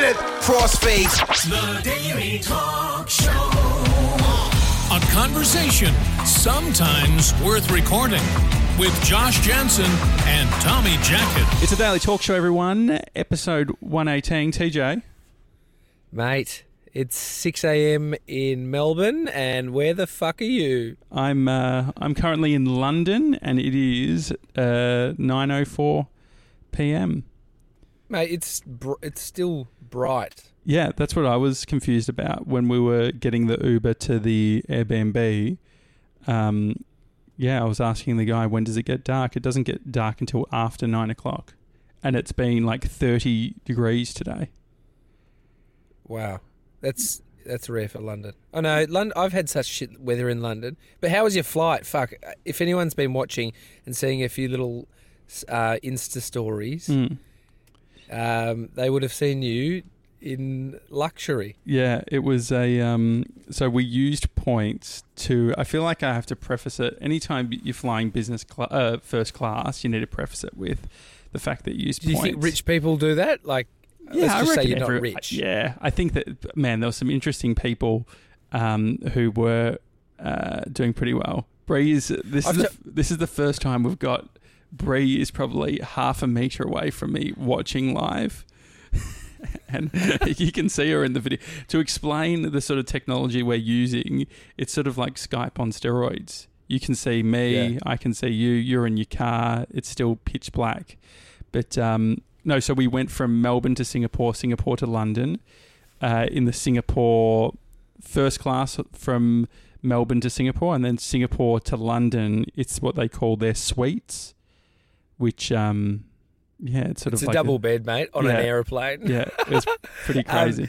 minute. Crossfade. The Daily Talk Show. A conversation sometimes worth recording with Josh Janssen and Tommy Jackett. It's a daily talk show, everyone. Episode 118. TJ. Mate, it's 6 a.m. in Melbourne, and where the fuck are you? I'm uh, I'm currently in London, and it is uh, 9:04 p.m. Mate, it's br- it's still bright. Yeah, that's what I was confused about when we were getting the Uber to the Airbnb. Um, yeah, I was asking the guy when does it get dark. It doesn't get dark until after nine o'clock, and it's been like 30 degrees today. Wow, that's that's rare for London. I know London. I've had such shit weather in London. But how was your flight? Fuck. If anyone's been watching and seeing a few little uh, Insta stories, Mm. Um, they would have seen you in luxury. Yeah, it was a. Um, so we used points to. I feel like I have to preface it. Anytime you're flying business cla- uh, first class, you need to preface it with the fact that you use points. Do you points. think rich people do that? Like, Yeah, let's I just say reckon you're not rich. Yeah, I think that man, there were some interesting people um, who were uh, doing pretty well. Bree is this I've is the, this is the first time we've got Bree is probably half a meter away from me watching live. and you can see her in the video. To explain the sort of technology we're using, it's sort of like Skype on steroids. You can see me, Yeah. I can see you, you're in your car, it's still pitch black. But um, no, so we went from Melbourne to Singapore, Singapore to London. Uh, in the Singapore first class from Melbourne to Singapore, and then Singapore to London. It's what they call their suites, which um, yeah, it's sort It's of a like double bed, mate, on an aeroplane. yeah, it was pretty Um, crazy.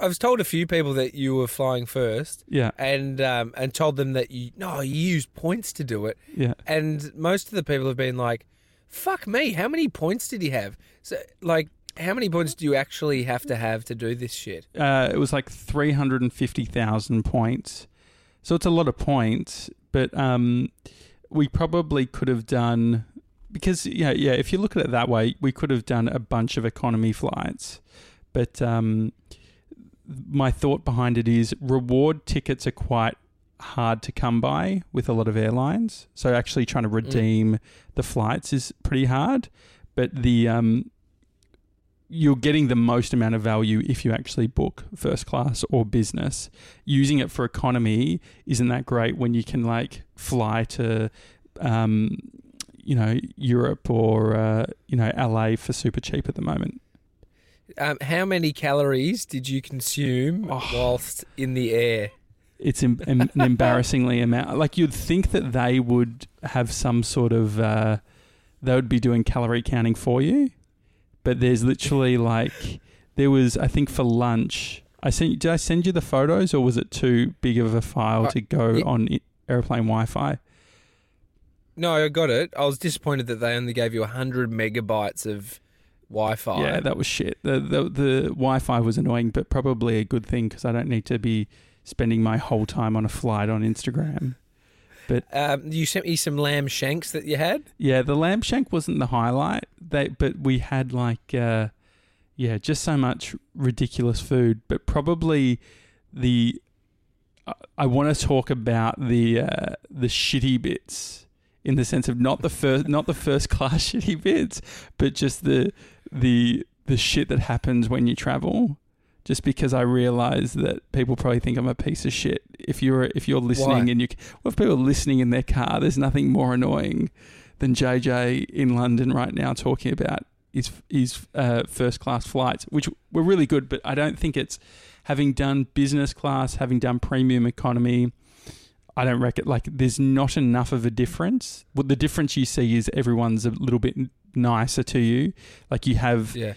I was told a few people that you were flying first, yeah, and um, and told them that you no, you used points to do it, yeah. and most of the people have been like, "Fuck me, how many points did he have?" So like, how many points do you actually have to have to do this shit? Uh, it was like three hundred and fifty thousand points, so it's a lot of points. But um, we probably could have done because yeah, yeah. If you look at it that way, we could have done a bunch of economy flights. But um, my thought behind it is reward tickets are quite hard to come by with a lot of airlines. So actually trying to redeem the flights is pretty hard. But the um, you're getting the most amount of value if you actually book first class or business. Using it for economy isn't that great when you can like fly to, um, you know, Europe or uh, you know LA for super cheap at the moment. Um, how many calories did you consume Oh. whilst in the air? It's em- an embarrassingly amount. Like you'd think that they would have some sort of, uh, they would be doing calorie counting for you, but there's literally like there was I think for lunch. I sent. Did I send you the photos, or was it too big of a file Uh, to go on airplane Wi-Fi? No, I got it. I was disappointed that they only gave you hundred megabytes of Wi-Fi. Yeah, that was shit. The, the the Wi-Fi was annoying, but probably a good thing because I don't need to be spending my whole time on a flight on Instagram. um, you sent me some lamb shanks that you had. Yeah, the lamb shank wasn't the highlight. They but we had like uh yeah, just so much ridiculous food, but probably the I- I want to talk about the uh, the shitty bits in the sense of not the first not the first class shitty bits, but just the the the shit that happens when you travel. Just because I realize that people probably think I'm a piece of shit. If you're if you're listening Why? and you well, if people are listening in their car, there's nothing more annoying than JJ in London right now talking about his his uh, first class flights, which were really good. But I don't think it's having done business class, having done premium economy. I don't reckon like there's not enough of a difference. What the difference you see is everyone's a little bit nicer to you. Like you have Yeah.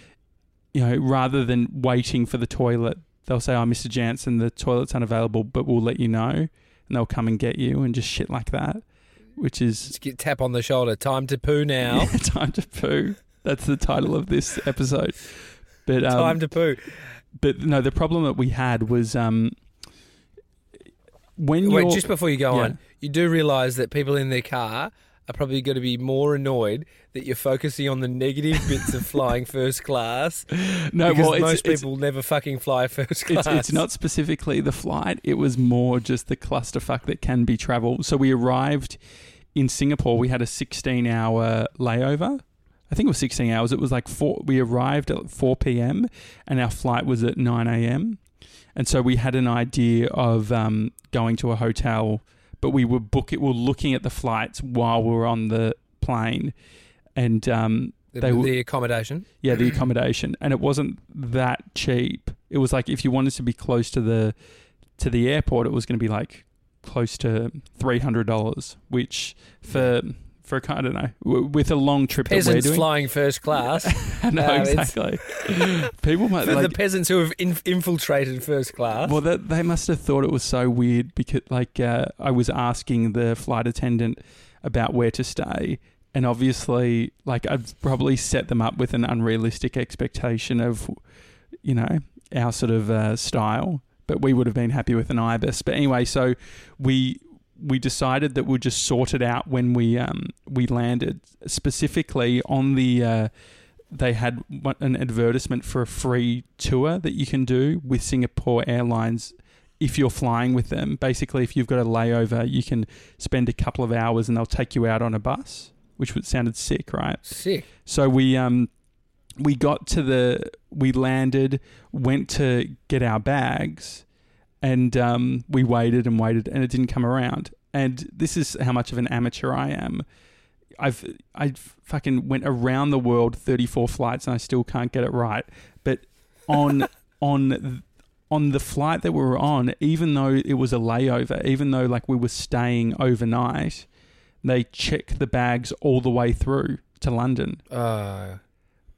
you know, rather than waiting for the toilet, they'll say, "Oh, Mr. Janssen, the toilet's unavailable, but we'll let you know," and they'll come and get you and just shit like that, which is Just get tap on the shoulder. Time to poo now. yeah, time to poo. That's the title of this episode. But um, Time to poo. but no, the problem that we had was um, when Wait, just before you go Yeah. on, you do realise that people in their car are probably going to be more annoyed that you're focusing on the negative bits of flying first class. No, because well, most it's, people never fucking fly first class. it's, it's not specifically the flight. It was more just the clusterfuck that can be travel. So we arrived in Singapore. We had a 16 hour layover. I think it was 16 hours. It was like four. We arrived at 4 p.m. and our flight was at 9 a.m. And so we had an idea of um, going to a hotel, but we were book. We were looking at the flights while we were on the plane, and um, the, they were- the accommodation. yeah, the accommodation, and it wasn't that cheap. It was like if you wanted to be close to the to the airport, it was going to be like close to three hundred dollars, which for for I don't know w- with a long trip that we're Peasants doing. flying first class. no, No, exactly. People might For like. the peasants who have in- infiltrated first class. well, that, they must have thought it was so weird because, like, uh, I was asking the flight attendant about where to stay, and obviously, like, I've probably set them up with an unrealistic expectation of, you know, our sort of uh, style. But we would have been happy with an ibis. But anyway, so we we decided that we'd just sort it out when we um we landed. Specifically on the. Uh, they had an advertisement for a free tour that you can do with Singapore Airlines if you're flying with them. Basically, if you've got a layover, you can spend a couple of hours and they'll take you out on a bus, which would sounded sick, right? Sick. So we um we got to the we landed, went to get our bags, and um, we waited and waited, and it didn't come around. And this is how much of an amateur I am. I've I fucking went around the world 34 flights and I still can't get it right. But on on on the flight that we were on, even though it was a layover, even though like we were staying overnight, they check the bags all the way through to London. Uh,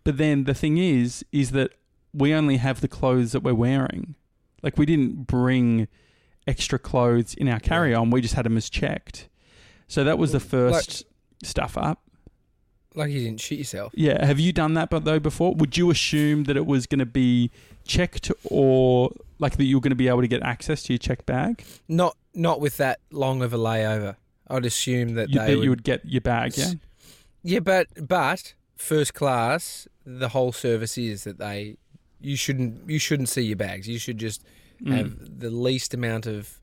But then the thing is, is that we only have the clothes that we're wearing. Like we didn't bring extra clothes in our carry on. We just had them as checked. So that was the first stuff up. like you didn't shit yourself. Yeah. Have you done that but though before? Would you assume that it was going to be checked or like that you were going to be able to get access to your check bag? Not not with that long of a layover. I'd assume that You, they that would, you would get your bag, yeah? Yeah, but but first class, the whole service is that they you shouldn't you shouldn't see your bags. You should just Mm. have the least amount of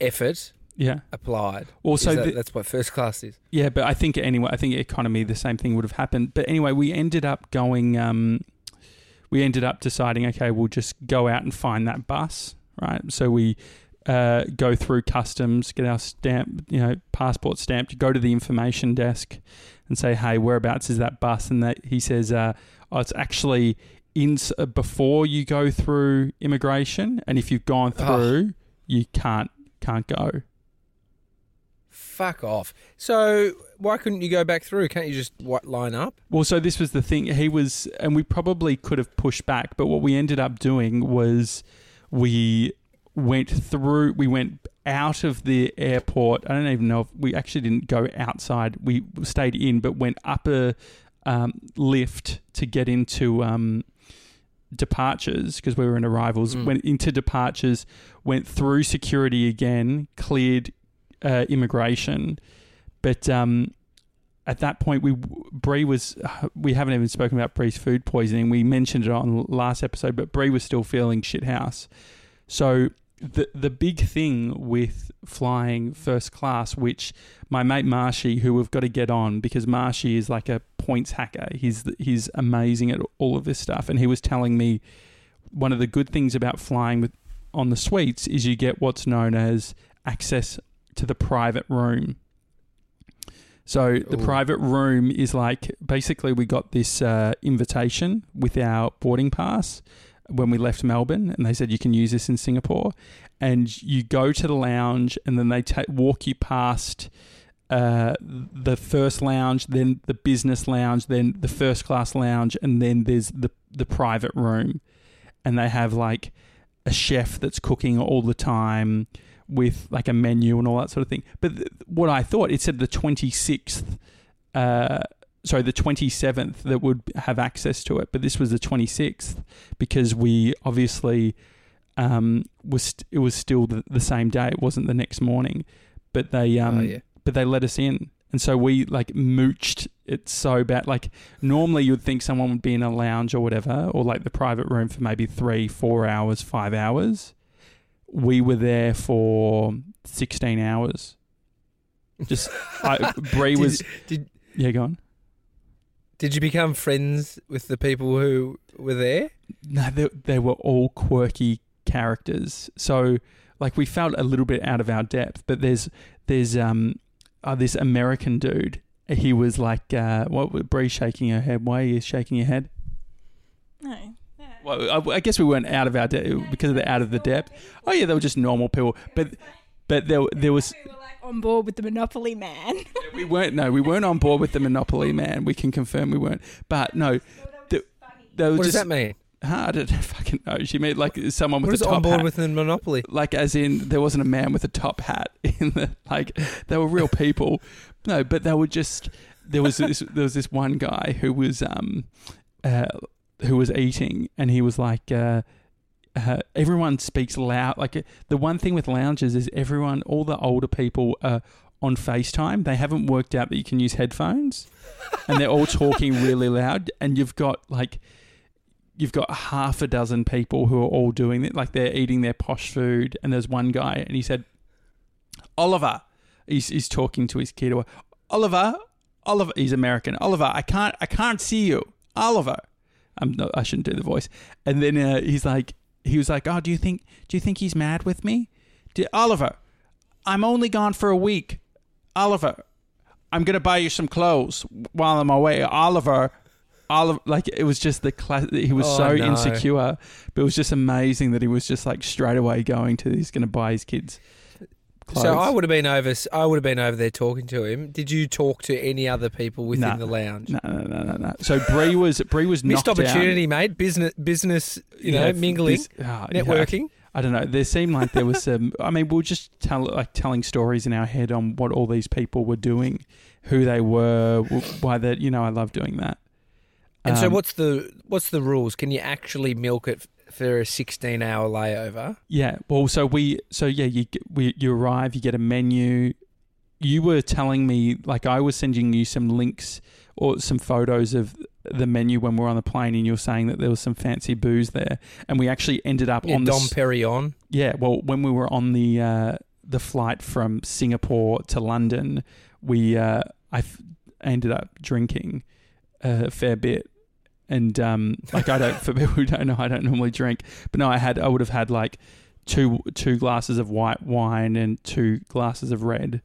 effort Yeah. applied. Also, that- the- that's what first class is. Yeah, but I think anyway, I think economy the same thing would have happened. But anyway, we ended up going. Um, we ended up deciding, okay, we'll just go out and find that bus, right? So we uh, go through customs, get our stamp, you know, passport stamped. Go to the information desk and say, hey, whereabouts is that bus? And that he says, uh, oh, it's actually in uh, before you go through immigration, and if you've gone Oh. through, you can't can't go. Fuck off. So why couldn't you go back through? Can't you just what, line up? Well, so this was the thing. He was, and we probably could have pushed back, but what we ended up doing was we went through, we went out of the airport. I don't even know if we actually didn't go outside. We stayed in, but went up a um, lift to get into um, departures because we were in arrivals. Mm. Went into departures, went through security again, cleared uh, immigration, but um, at that point, we Bree was. We haven't even spoken about Bree's food poisoning. We mentioned it on last episode, but Bree was still feeling shithouse. So the the big thing with flying first class, which my mate Marshy, who we've got to get on because Marshy is like a points hacker. He's he's amazing at all of this stuff, and he was telling me one of the good things about flying with on the suites is you get what's known as access to the private room. So the Ooh. private room is like basically we got this uh, invitation with our boarding pass when we left Melbourne, and they said you can use this in Singapore, and you go to the lounge, and then they walk you past. Uh, the first lounge, then the business lounge, then the first class lounge, and then there's the the private room, and they have like a chef that's cooking all the time with like a menu and all that sort of thing. But th- what I thought it said the twenty sixth, uh, sorry, the twenty seventh that would have access to it, but this was the twenty sixth because we obviously um, was st- it was still the, the same day. It wasn't the next morning, but they um, oh yeah. but they let us in And so we like mooched it so bad. Like normally you'd think someone would be in a lounge or whatever, or like the private room for maybe three, four hours, five hours. We were there for sixteen hours. Just I, Bree Did- was Did yeah, go on. Did you become friends with the people who were there? No, they, they were all quirky characters. So, like, we felt a little bit out of our depth. But there's there's um uh, this American dude. He was like, uh, what? Bree shaking her head. Why are you shaking your head? No. Well, I, I guess we weren't out of our depth because of the out of the depth. Oh yeah, they were just normal people. But but there there was We were like on board with the Monopoly man. we weren't no we weren't on board with the Monopoly man. We can confirm we weren't. But no, they, they were What does that mean? Huh, I don't fucking know. She meant like someone What with is a top on board hat. with the Monopoly? like as in there wasn't a man with a top hat in the like they were real people no but they were just there was this there was this one guy who was um uh who was eating and he was like uh uh, everyone speaks loud. Like uh, the one thing with lounges is everyone, all the older people are on FaceTime. They haven't worked out that you can use headphones, and they're all talking really loud. And you've got like you've got half a dozen people who are all doing it. Like they're eating their posh food, and there's one guy, and he said, "Oliver," he's, he's talking to his kid. Oliver, Oliver, he's American. Oliver, I can't, I can't see you, Oliver. I'm not, I shouldn't do the voice. And then uh, he's like, he was like, "Oh, do you think, do you think he's mad with me, do, Oliver? I'm only gone for a week, Oliver. I'm gonna buy you some clothes while I'm away, Oliver." Oliver, like it was just the class. He was Oh, so no. insecure, but it was just amazing that he was just like straight away going to. He's going to buy his kids. Clothes. So I would have been over. I would have been over there talking to him. Did you talk to any other people within Nah. the lounge? No, no, no, no, no. So Bree was Bree was Missed opportunity, mate. Business, business. You know, Yeah, mingling, this- yeah. networking. I don't know. There seemed like there was some. I mean, we were just tell like telling stories in our head on what all these people were doing, who they were, why that. You know, I love doing that. And so, Um, what's the what's the rules? Can you actually milk it for a sixteen hour layover? Yeah. Well, so we, so yeah, you we you arrive, you get a menu. You were telling me like I was sending you some links or some photos of the menu when we were on the plane, and you were saying that there was some fancy booze there, and we actually ended up Yeah, on the Dom s- Perignon. Yeah, well, when we were on the uh, the flight from Singapore to London, we uh, I f- ended up drinking a fair bit, and um, like I don't for people who don't know, I don't normally drink, but no, I had I would have had like two two glasses of white wine and two glasses of red.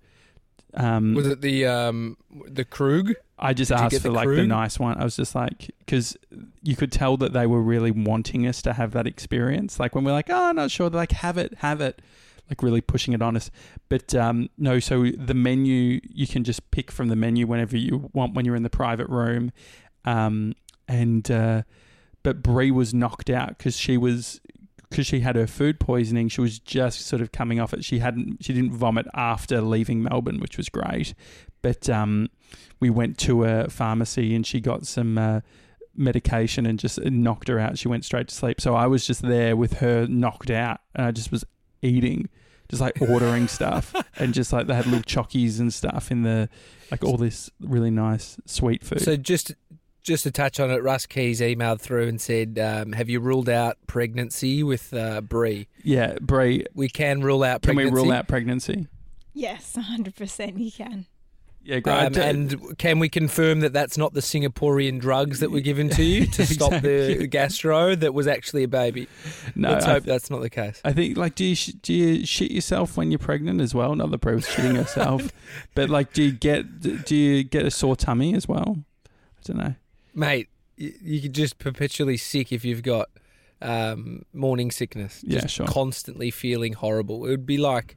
Um, Was it the um the Krug? I just Did asked for the like the nice one. I was just like, because you could tell that they were really wanting us to have that experience. Like when we're like, oh, not sure, they're like, have it, have it, like really pushing it on us. But um, no, so the menu, you can just pick from the menu whenever you want when you're in the private room. Um, and, uh, but Bree was knocked out because she was. Because she had her food poisoning, she was just sort of coming off it. She hadn't, she didn't vomit after leaving Melbourne, which was great. But um, we went to a pharmacy and she got some uh, medication and just knocked her out. She went straight to sleep. So I was just there with her knocked out and I just was eating, just like ordering stuff and just like they had little chockies and stuff in the, like all this really nice sweet food. So just just to touch on it, Russ Keys emailed through and said, um, "Have you ruled out pregnancy with uh, Bree? yeah, Bree, We can rule out Pregnancy. can we rule out pregnancy? yes, 100% you can. Yeah, great. Um, d- and can we confirm that that's not the Singaporean drugs that were given to you to stop the gastro? That was actually a baby. no, Let's I, hope that's not the case. I think like do you sh- do you shit yourself when you're pregnant as well? Not the Bree was shitting herself, but like do you get do you get a sore tummy as well? I don't know. Mate, you, you could just perpetually sick if you've got um, morning sickness. Yeah, just sure. Constantly feeling horrible. It would be like,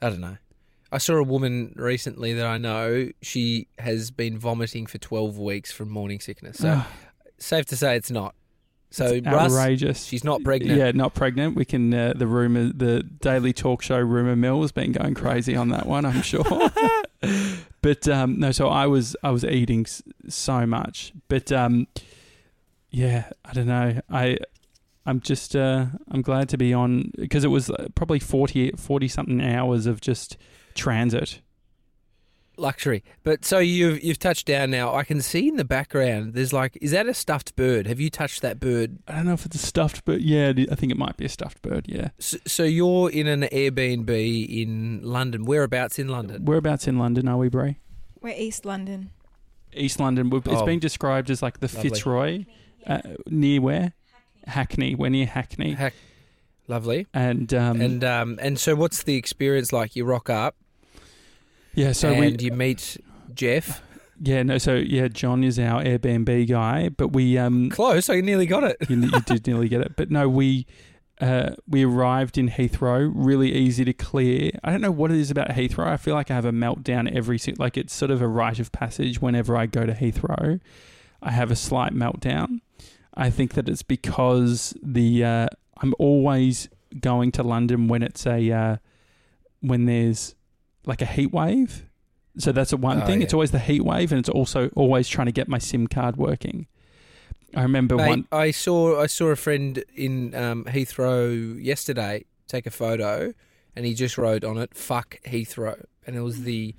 I don't know. I saw a woman recently that I know. She has been vomiting for 12 weeks from morning sickness. So, Ah, safe to say it's not. So, it's Russ, outrageous. she's not pregnant. Yeah, not pregnant. We can uh, the rumor, the daily talk show rumor mill has been going crazy on that one. I'm sure. but um, no, so I was I was eating so much, but um, yeah, I don't know. I I'm just uh, I'm glad to be on because it was uh, probably 40, 40 something hours of just transit. Luxury. But so you've you've touched down now. I can see in the background. There's like, is that a stuffed bird? Have you touched that bird? I don't know if it's a stuffed bird. Yeah, I think it might be a stuffed bird. Yeah. So, so you're in an Airbnb in London. Whereabouts in London? Whereabouts in London are we, Bree? We're East London. East London. It's Oh. been described as like the Lovely. Fitzroy, uh, near where? Hackney. We're near Hackney, Heck, lovely. and um, and um, and so what's the experience like? You rock up yeah. So and we you meet Jeff. yeah no. So yeah, John is our Airbnb guy, but we um Close. I nearly got it. you, you did nearly get it, but no, we. Uh, we arrived in Heathrow, really easy to clear. I don't know what it is about Heathrow. I feel like I have a meltdown every si- like it's sort of a rite of passage whenever I go to Heathrow. I have a slight meltdown. I think that it's because the uh, I'm always going to London when it's a uh, when there's like a heat wave. So that's a one Oh, thing. yeah. It's always the heat wave, and it's also always trying to get my SIM card working. I remember Mate, one. I saw I saw a friend in um, Heathrow yesterday take a photo, and he just wrote on it "fuck Heathrow," and it was the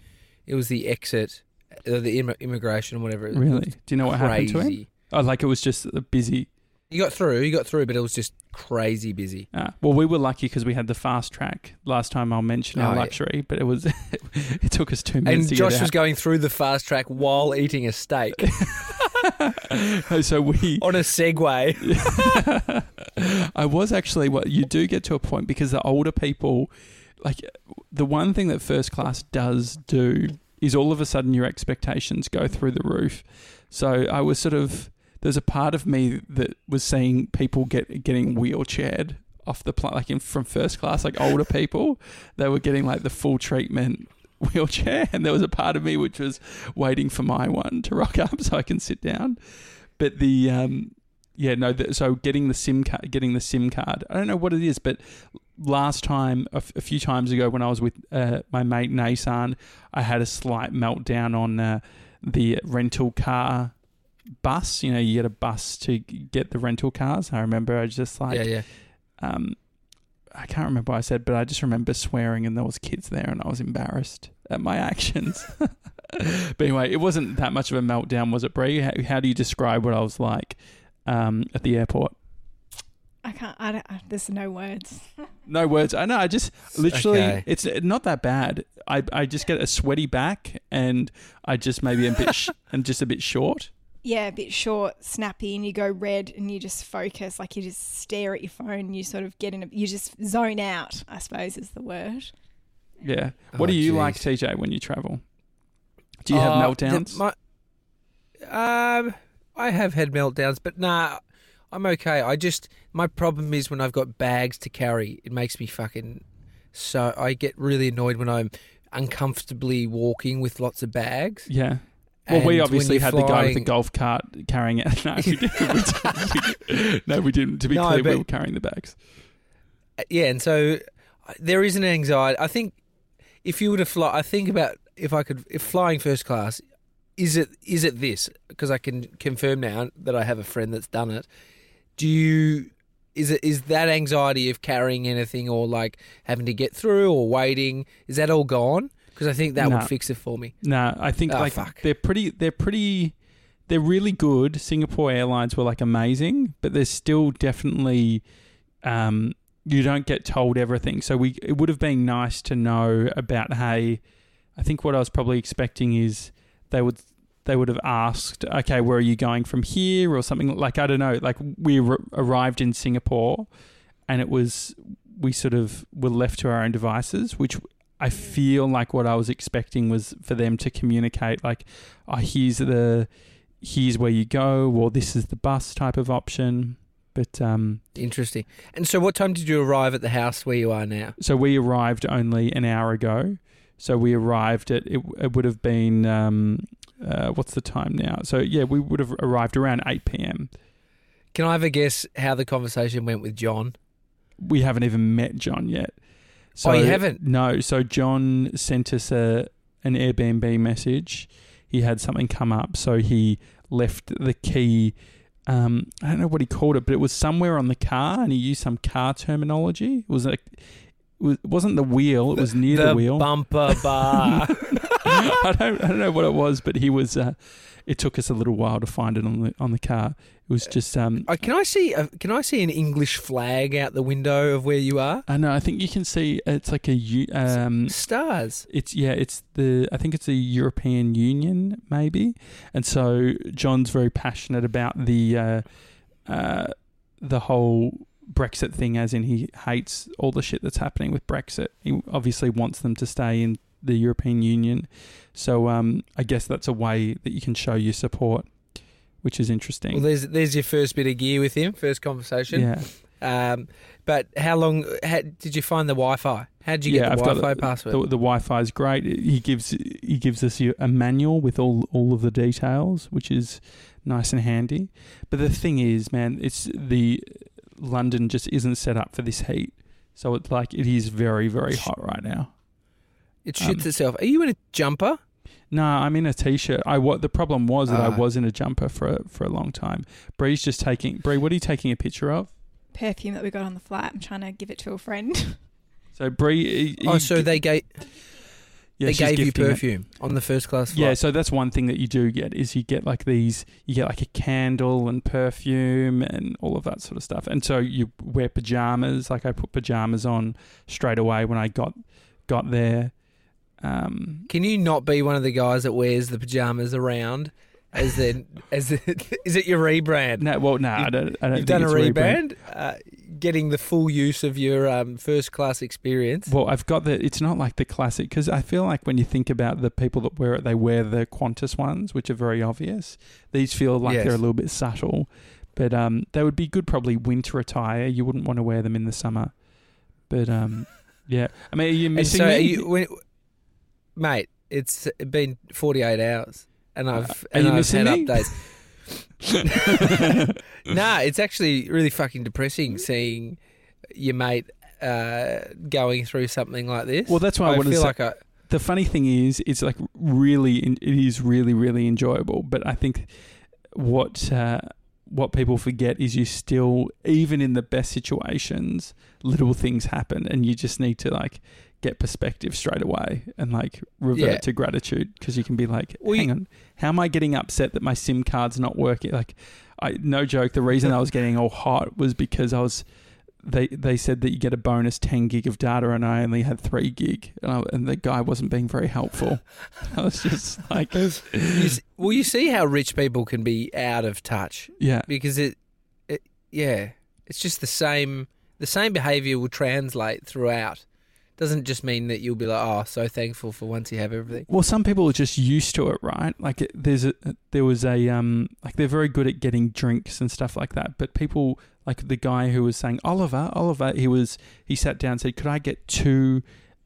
it was the exit, uh, the Im- immigration, whatever. It was Really? Do you know what happened to him? Oh, like it was just a busy. He got through. He got through, but it was just crazy busy. Uh, well, we were lucky because we had the fast track last time. I'll mention our Oh, yeah. luxury, but it was it took us two minutes And Josh was going through the fast track while eating a steak so we. on a Segway. I was actually what you do get to a point because the older people, like the one thing that first class does do is all of a sudden your expectations go through the roof. So I was sort of there's a part of me that was seeing people get getting wheelchaired off the plane, like in, from first class, like older people, they were getting like the full treatment wheelchair, and there was a part of me which was waiting for my one to rock up so I can sit down. But the um, yeah, no. The, so getting the sim card, getting the sim card. I don't know what it is, but last time, a, f- a few times ago, when I was with uh, my mate Nasan, I had a slight meltdown on uh, the rental car bus. You know, you get a bus to get the rental cars. I remember I was just like, yeah, yeah. um, I can't remember what I said, but I just remember swearing and there was kids there and I was embarrassed at my actions. but anyway, it wasn't that much of a meltdown, was it, Bree? How, how do you describe what I was like um, at the airport? I can't. I don't. I, there's no words. No words. I know. I just literally, Okay. it's not that bad. I I just get a sweaty back and I just maybe a bit sh- and just a bit short. Yeah, a bit short, snappy, and you go red, and you just focus, like you just stare at your phone. And you sort of get in. A, you just zone out. I suppose is the word. Yeah. What Oh, do you jeez. like, TJ, when you travel? Do you have Uh, meltdowns? the- my- um, I have had meltdowns, but nah, I'm okay. I just my problem is when I've got bags to carry, it makes me fucking so. I get really annoyed when I'm uncomfortably walking with lots of bags. yeah. Well, And we obviously had the guy with the golf cart carrying it. No, we didn't. We didn't. We didn't. No, we didn't. To be No, clear, we were carrying the bags. Uh, Yeah, and so uh, there is an anxiety. I think if you were to fly, I think about if I could, if flying first class, is it is it this? Because I can confirm now that I have a friend that's done it. Do you? Is it is that anxiety of carrying anything or like having to get through or waiting? Is that all gone? Because I think that No. would fix it for me. No, I think Oh, like fuck. they're pretty. They're pretty. They're really good. Singapore Airlines were like amazing, but there's still definitely. Um, you don't get told everything, so we. It would have been nice to know about. Hey, I think what I was probably expecting is they would. They would have asked, okay, where are you going from here, or something like I don't know. Like we r- arrived in Singapore, and it was we sort of were left to our own devices, which I feel like what I was expecting was for them to communicate like, oh, here's the here's where you go, or this is the bus type of option. But um, Interesting. And so, what time did you arrive at the house where you are now? so we arrived only an hour ago. So we arrived at it. It would have been um, uh, what's the time now? So yeah, we would have arrived around eight p.m. Can I have a guess how the conversation went with John? We haven't even met John yet. So, Oh, you haven't? No. So John sent us a an Airbnb message. He had something come up, so he left the key. Um, I don't know what he called it, but it was somewhere on the car, and he used some car terminology. It was like it wasn't the wheel. It was near the, the wheel. bumper bar. I don't I don't know what it was, but he was. Uh, it took us a little while to find it on the on the car. It was just. Um, Uh, can I see? A, can I see an English flag out the window of where you are? I know. I think you can see it's like a Um, Stars. it's yeah. It's the. I think it's the European Union maybe, and so John's very passionate about the. Uh, uh, the whole Brexit thing, as in he hates all the shit that's happening with Brexit. He obviously wants them to stay in the European Union. So um, I guess that's a way that you can show your support, which is interesting. Well, there's there's your first bit of gear with him, first conversation. yeah, Um, but how long how, did you find the Wi-Fi? How did you yeah. get I've the got Wi-Fi the, password? The, the Wi-Fi is great. He gives he gives us a manual with all all of the details, which is nice and handy. But the thing is, man, it's the London just isn't set up for this heat. So it's like it is very very hot right now. It shoots um, itself. Are you in a jumper? No, I'm in a t-shirt. I what the problem was that I Ah. was in a jumper for a, for a long time. Bree's just taking Bree. What are you taking a picture of? Perfume that we got on the flight. I'm trying to give it to a friend. So Bree, Oh, so they gave yeah, they gave you gifting it. perfume on the first class flight. Yeah, so that's one thing that you do get is you get like these, you get like a candle and perfume and all of that sort of stuff. And so you wear pajamas. Like I put pajamas on straight away when I got got there. Um, Can you not be one of the guys that wears the pajamas around as then as the, is it your rebrand? no, well, no, I don't. I don't You've think done a it's rebrand, uh, getting the full use of your um, first class experience. Well, I've got the. It's not like the classic because I feel like when you think about the people that wear it, they wear the Qantas ones, which are very obvious. These feel like Yes. they're a little bit subtle, but um, they would be good probably winter attire. You wouldn't want to wear them in the summer, but um, yeah. I mean, are you And missing so, are you, when, mate, it's been forty eight hours, and I've Uh, are and I've had me? updates. nah, it's actually really fucking depressing seeing your mate uh, going through something like this. well, that's why I, I want to feel say. like I, the funny thing is, it's like really, it is really, really enjoyable. But I think what uh, what people forget is you still, even in the best situations, little things happen, and you just need to like get perspective straight away and like revert Yeah. to gratitude because you can be like, Well, hang you- on, how am I getting upset that my SIM card's not working? Like, I no joke, the reason I was getting all hot was because I was. They, they said that you get a bonus 10 gig of data and I only had 3 gig and, I, and the guy wasn't being very helpful. I was just like, you, well, you see how rich people can be out of touch yeah. because it, it yeah, it's just the same. The same behaviour will translate throughout. Doesn't just mean that you'll be like, oh, so thankful for once you have everything. Well, some people are just used to it, right? Like it- there's a there was a um like they're very good at getting drinks and stuff like that. But people like the guy who was saying Oliver, Oliver, he was he sat down and said, "Could I get two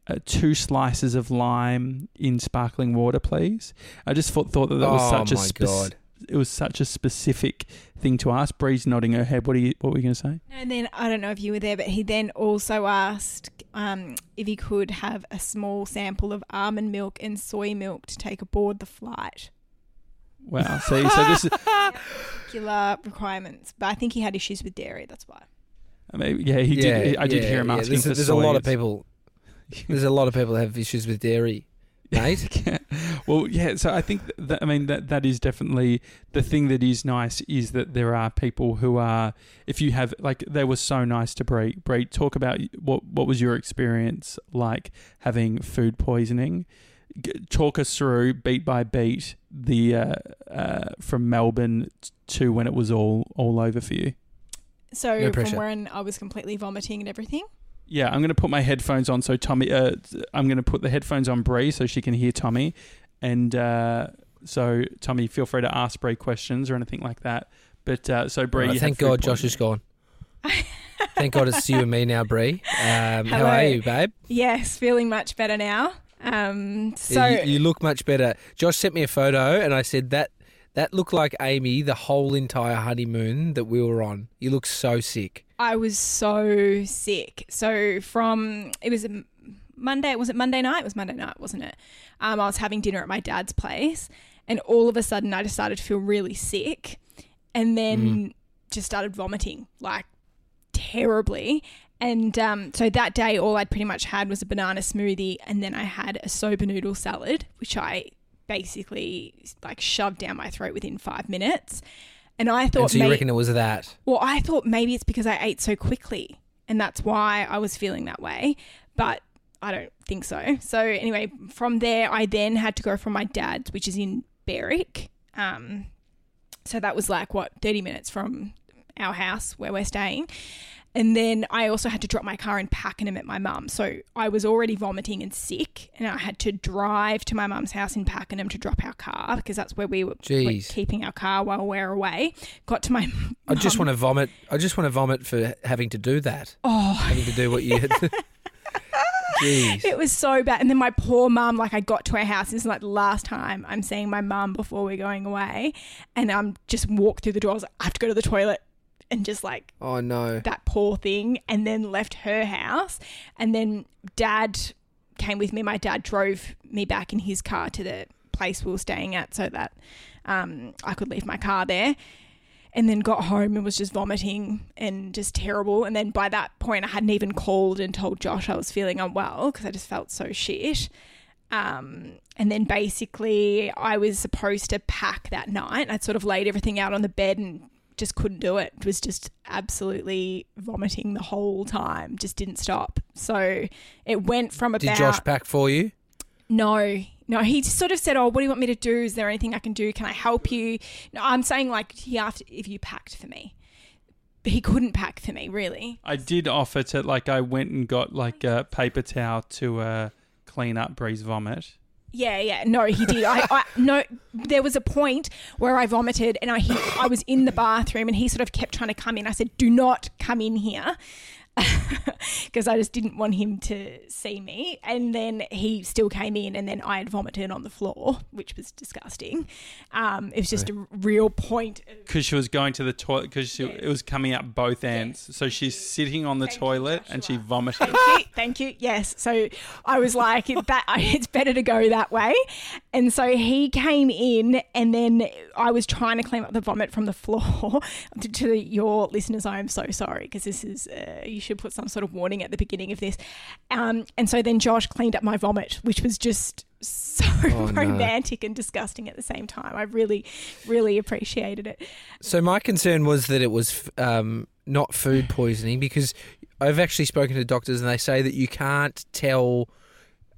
uh, two slices of lime in sparkling water, please?" I just thought thought that that was oh such a my god! It was such a specific thing to ask. Bree's nodding her head. What are you what were you going to say? And then I don't know if you were there, but he then also asked um, if he could have a small sample of almond milk and soy milk to take aboard the flight. Wow. So so this is Particular requirements, but I think he had issues with dairy. That's why. I mean, yeah, he did. I did yeah, hear him yeah. asking There's, for there's a lot of people. There's a lot of people that have issues with dairy, mate. Yeah. Well, yeah. So I think that I mean that that is definitely the thing that is nice is that there are people who are. If you have like, they were so nice to Bree. Bree, talk about what what was your experience like having food poisoning. Talk us through beat by beat the uh, uh, from Melbourne to when it was all all over for you. So No from when I was completely vomiting and everything. Yeah, I'm going to put my headphones on so Tommy. Uh, I'm going to put the headphones on Bree so she can hear Tommy, and uh, so Tommy, feel free to ask Bree questions or anything like that. But uh, so Bree, Right, thank had food God Josh is gone. thank God it's you and me now, Bree. Um, how are you, babe? Yes, feeling much better now. Um, so you, you look much better. Josh sent me a photo, and I said that that looked like Amy the whole entire honeymoon that we were on. You look so sick. I was so sick. So from it was a Monday. Was it Monday night? It was Monday night, wasn't it? Um, I was having dinner at my dad's place, and all of a sudden, I just started to feel really sick, and then just started vomiting like terribly. And um, so that day, all I'd pretty much had was a banana smoothie, and then I had a soba noodle salad, which I basically like shoved down my throat within five minutes. And I thought, And so you may- reckon it was that? well, I thought maybe it's because I ate so quickly, and that's why I was feeling that way. But I don't think so. So anyway, from there, I then had to go from my dad's, which is in Berwick. Um, so that was like what thirty minutes from our house where we're staying. And then I also had to drop my car and in Pakenham at my mum's. So I was already vomiting and sick, and I had to drive to my mum's house in Pakenham to drop our car because that's where we were, were Jeez. keeping our car while we are away. Got to my I just want to vomit. I just want to vomit for having to do that. Oh, Having to do what you had. Jeez. It was so bad. And then my poor mum, like I got to her house. This is like the last time I'm seeing my mum before we're going away. And I'm just walked through the door. I was like, I have to go to the toilet. And just like Oh no. that poor thing. And then left her house. And then dad came with me. My dad drove me back in his car to the place we were staying at so that um, I could leave my car there. And then got home and was just vomiting and just terrible. And then by that point, I hadn't even called and told Josh I was feeling unwell because I just felt so shit. Um, and then basically, I was supposed to pack that night. I'd sort of laid everything out on the bed and just couldn't do it. It was just absolutely vomiting the whole time, just didn't stop. So it went from about Did Josh pack for you? no, no. He just sort of said, "Oh, what do you want me to do? Is there anything I can do? Can I help you?" No, I'm saying like he asked if you packed for me, but he couldn't pack for me really. I did offer to like I went and got like a paper towel to uh, clean up Bree's vomit. Yeah, yeah. No, he did. I, I no. There was a point where I vomited, and I he, I was in the bathroom, and he sort of kept trying to come in. I said, "Do not come in here." Because I just didn't want him to see me. And then he still came in, and then I had vomited on the floor, which was disgusting. Um, it was just a real point. of- because she was going to the toilet because it was coming out both ends. So she's sitting on the Thank you, toilet and she vomited. Thank you, thank you. Yes, so I was like, that it's better to go that way, and so he came in, and then I was trying to clean up the vomit from the floor. to, to your listeners, I am so sorry because this is uh, you should put some sort of warning at the beginning of this. Um, and so then Josh cleaned up my vomit, which was just so Oh, no. romantic and disgusting at the same time. I really, really appreciated it. So my concern was that it was um, not food poisoning because I've actually spoken to doctors and they say that you can't tell,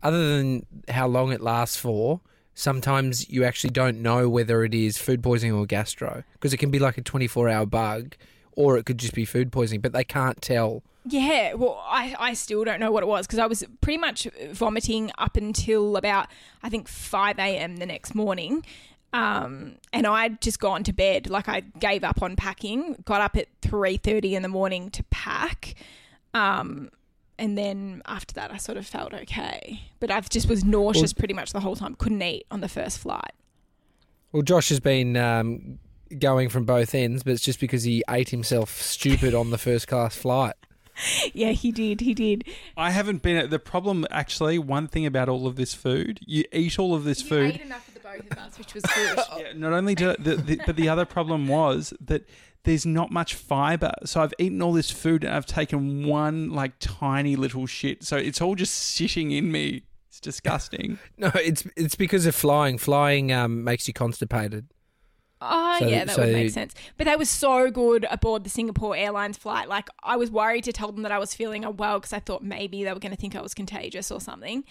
other than how long it lasts for. Sometimes you actually don't know whether it is food poisoning or gastro because it can be like a twenty-four hour bug, or it could just be food poisoning. But they can't tell. Yeah, well, I, I still don't know what it was because I was pretty much vomiting up until about, I think, 5 a.m. the next morning. Um, and I'd just gone to bed. Like I gave up on packing, got up at 3.30 in the morning to pack. Um, and then after that, I sort of felt okay. But I just was nauseous pretty much the whole time. Couldn't eat on the first flight. Well, Josh has been um, going from both ends, but it's just because he ate himself stupid on the first class flight. yeah, he did. He did. I haven't been at the problem. Actually, one thing about all of this food, you eat all of this food. enough for the both of us, which was good. Yeah, not only do the, the but the other problem was that there's not much fiber. So I've eaten all this food and I've taken one like tiny little shit. So it's all just sitting in me. It's disgusting. No, it's it's because of flying. Flying um, makes you constipated. Oh, So- yeah, that so would make sense. But they was so good aboard the Singapore Airlines flight. Like, I was worried to tell them that I was feeling unwell because I thought maybe they were going to think I was contagious or something.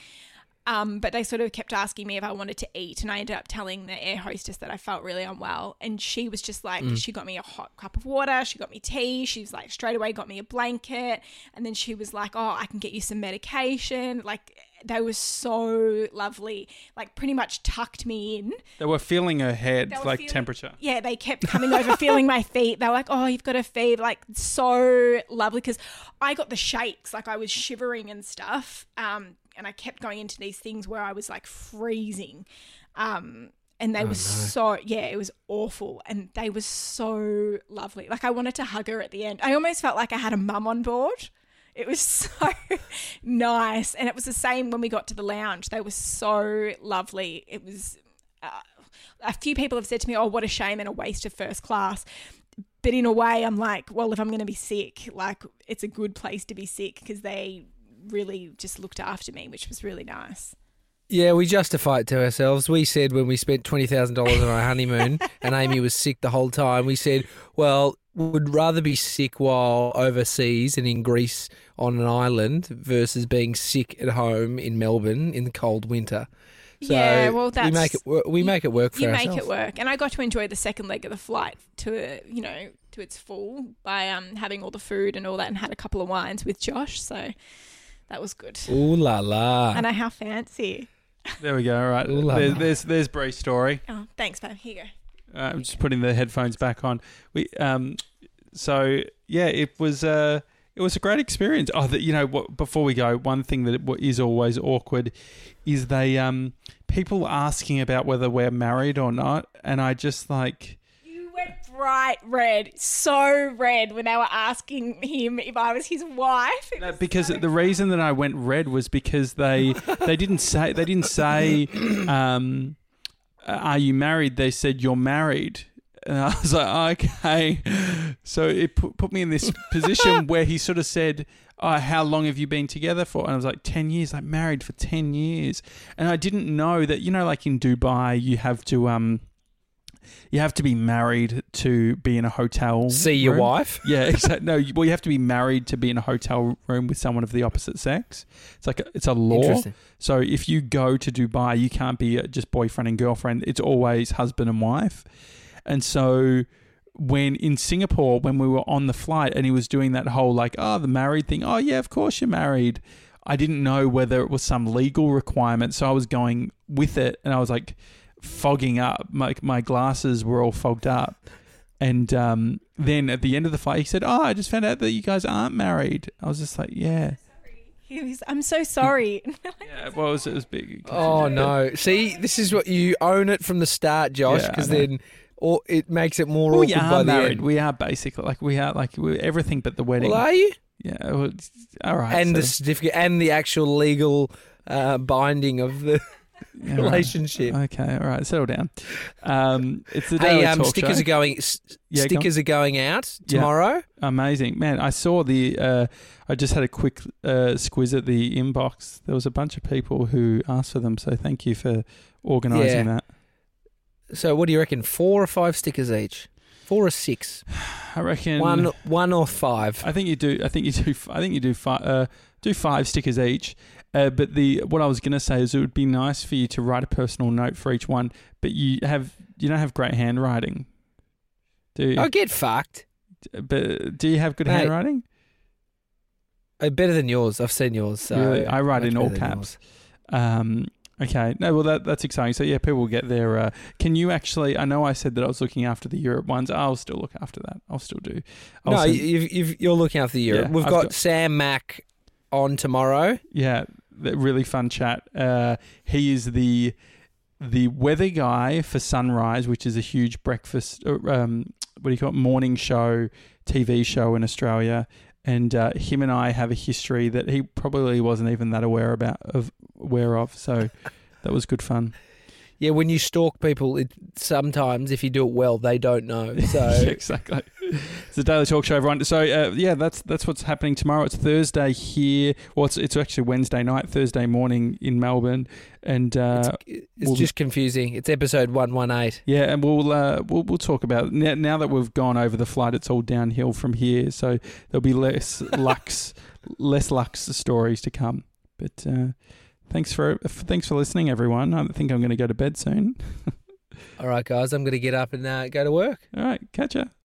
Um, but they sort of kept asking me if I wanted to eat, and I ended up telling the air hostess that I felt really unwell. And she was just like, Mm. she got me a hot cup of water, she got me tea, she was like, straight away got me a blanket, and then she was like, oh, I can get you some medication. Like, they were so lovely, like, pretty much tucked me in. They were feeling her head, like feeling- temperature. Yeah, they kept coming over, feeling my feet. They were like, "Oh, you've got a fever!" Like so lovely because I got the shakes, like I was shivering and stuff. Um, and I kept going into these things where I was like freezing. Um, and they were so yeah, it was awful, and they were so lovely. Like I wanted to hug her at the end. I almost felt like I had a mum on board. It was so nice, and it was the same when we got to the lounge. They were so lovely. It was uh, a few people have said to me, "Oh, what a shame and a waste of first class." but in a way, I'm like, well, if I'm going to be sick, like it's a good place to be sick because they really just looked after me, which was really nice. Yeah, we justify it to ourselves. We said when we spent twenty thousand dollars on our honeymoon and Amy was sick the whole time, we said, "Well, would rather be sick while overseas and in Greece on an island versus being sick at home in Melbourne in the cold winter." So Yeah, well, we that's- make it wor- we you- make it work for you ourselves. make it work, and I got to enjoy the second leg of the flight to you know to its full by um having all the food and all that, and had a couple of wines with Josh, so that was good. Ooh la la! I know how fancy. There we go. All right. Ooh There's there's, there's Bree's story. Oh, thanks, babe. Here you go. Uh, I'm just putting the headphones back on. We um, so yeah, it was uh, it was a great experience. Oh, that you know, what, before we go, one thing that is always awkward is they um, people asking about whether we're married or not, and I just like. You went bright red, so red when they were asking him if I was his wife. It No, was because so- the reason that I went red was because they they didn't say they didn't say um, are you married? They said you're married. And I was like, okay. So it put, put me in this position where he sort of said, oh, how long have you been together for? And I was like, 10 years, like married for 10 years. And I didn't know that, you know, like in Dubai, you have to, um, you have to be married to be in a hotel. See your room. wife. Yeah, exactly. No, you- well, you have to be married to be in a hotel room with someone of the opposite sex. It's like a, it's a law. So if you go to Dubai, you can't be uh, just boyfriend and girlfriend. It's always husband and wife. And so when in Singapore, when we were on the flight and he was doing that whole like, oh, the married thing. Oh, yeah, of course you're married. I didn't know whether it was some legal requirement. So I was going with it and I was like fogging up. My, my glasses were all fogged up. And um, then at the end of the fight, he said, Oh, I just found out that you guys aren't married. I was just like, Yeah. Was, I'm so sorry. Yeah, well, it was, it was big. Oh no! See, this is what you own it from the start, Josh, because know. then or it makes it more we awkward are by the married. end. We are basically like we are like we're everything but the wedding. Well, are you? yeah. Well, all right. and the certificate and the actual legal uh, binding of the yeah, all right. relationship. Okay, all right. Settle down. Um, it's the Hey, um, Talk stickers Show. are going. S- Yeah, go stickers are going out Yeah. tomorrow. Amazing, man! I saw the. Uh, I just had a quick uh, squiz at the inbox. There was a bunch of people who asked for them, so thank you for organising Yeah. that. So, what do you reckon? Four or five stickers each? Four or six? I reckon One, one or five? I think you do. I think you do. I think you do five. Uh, do five stickers each. Uh, but the what I was going to say is it would be nice for you to write a personal note for each one. But you have you don't have great handwriting, do you? I get fucked. But do you have good Mate, handwriting? Uh, better than yours. I've seen yours. So Really? I write in all caps. Um, okay. No, well that that's exciting. So yeah, people will get their. Uh, can you actually? I know I said that I was looking after the Europe ones. I'll still look after that. I'll still do. I'll No, send- you've, you've, you're looking after the Europe. Yeah, We've got, got- Sam Mac on tomorrow. Yeah, really fun chat. Uh, he is the the weather guy for Sunrise, which is a huge breakfast. uh, Um, what do you call it? Morning show, TV show in Australia. And uh, him and I have a history that he probably wasn't even that aware about of aware of. So that was good fun. Yeah, when you stalk people, it, sometimes if you do it well, they don't know. So exactly. It's the Daily Talk Show, everyone. So uh, yeah, that's that's what's happening tomorrow. It's Thursday here. Well, it's, it's actually Wednesday night, Thursday morning in Melbourne, and uh, it's we'll- just confusing. It's episode one one eight. yeah, and we'll uh, we'll we'll talk about it. now, now that we've gone over the flight. It's all downhill from here, so there'll be less lux, less lux stories to come. But uh, thanks for thanks for listening, everyone. I think I'm going to go to bed soon. All right, guys, I'm going to get up and uh, go to work. All right, catch ya.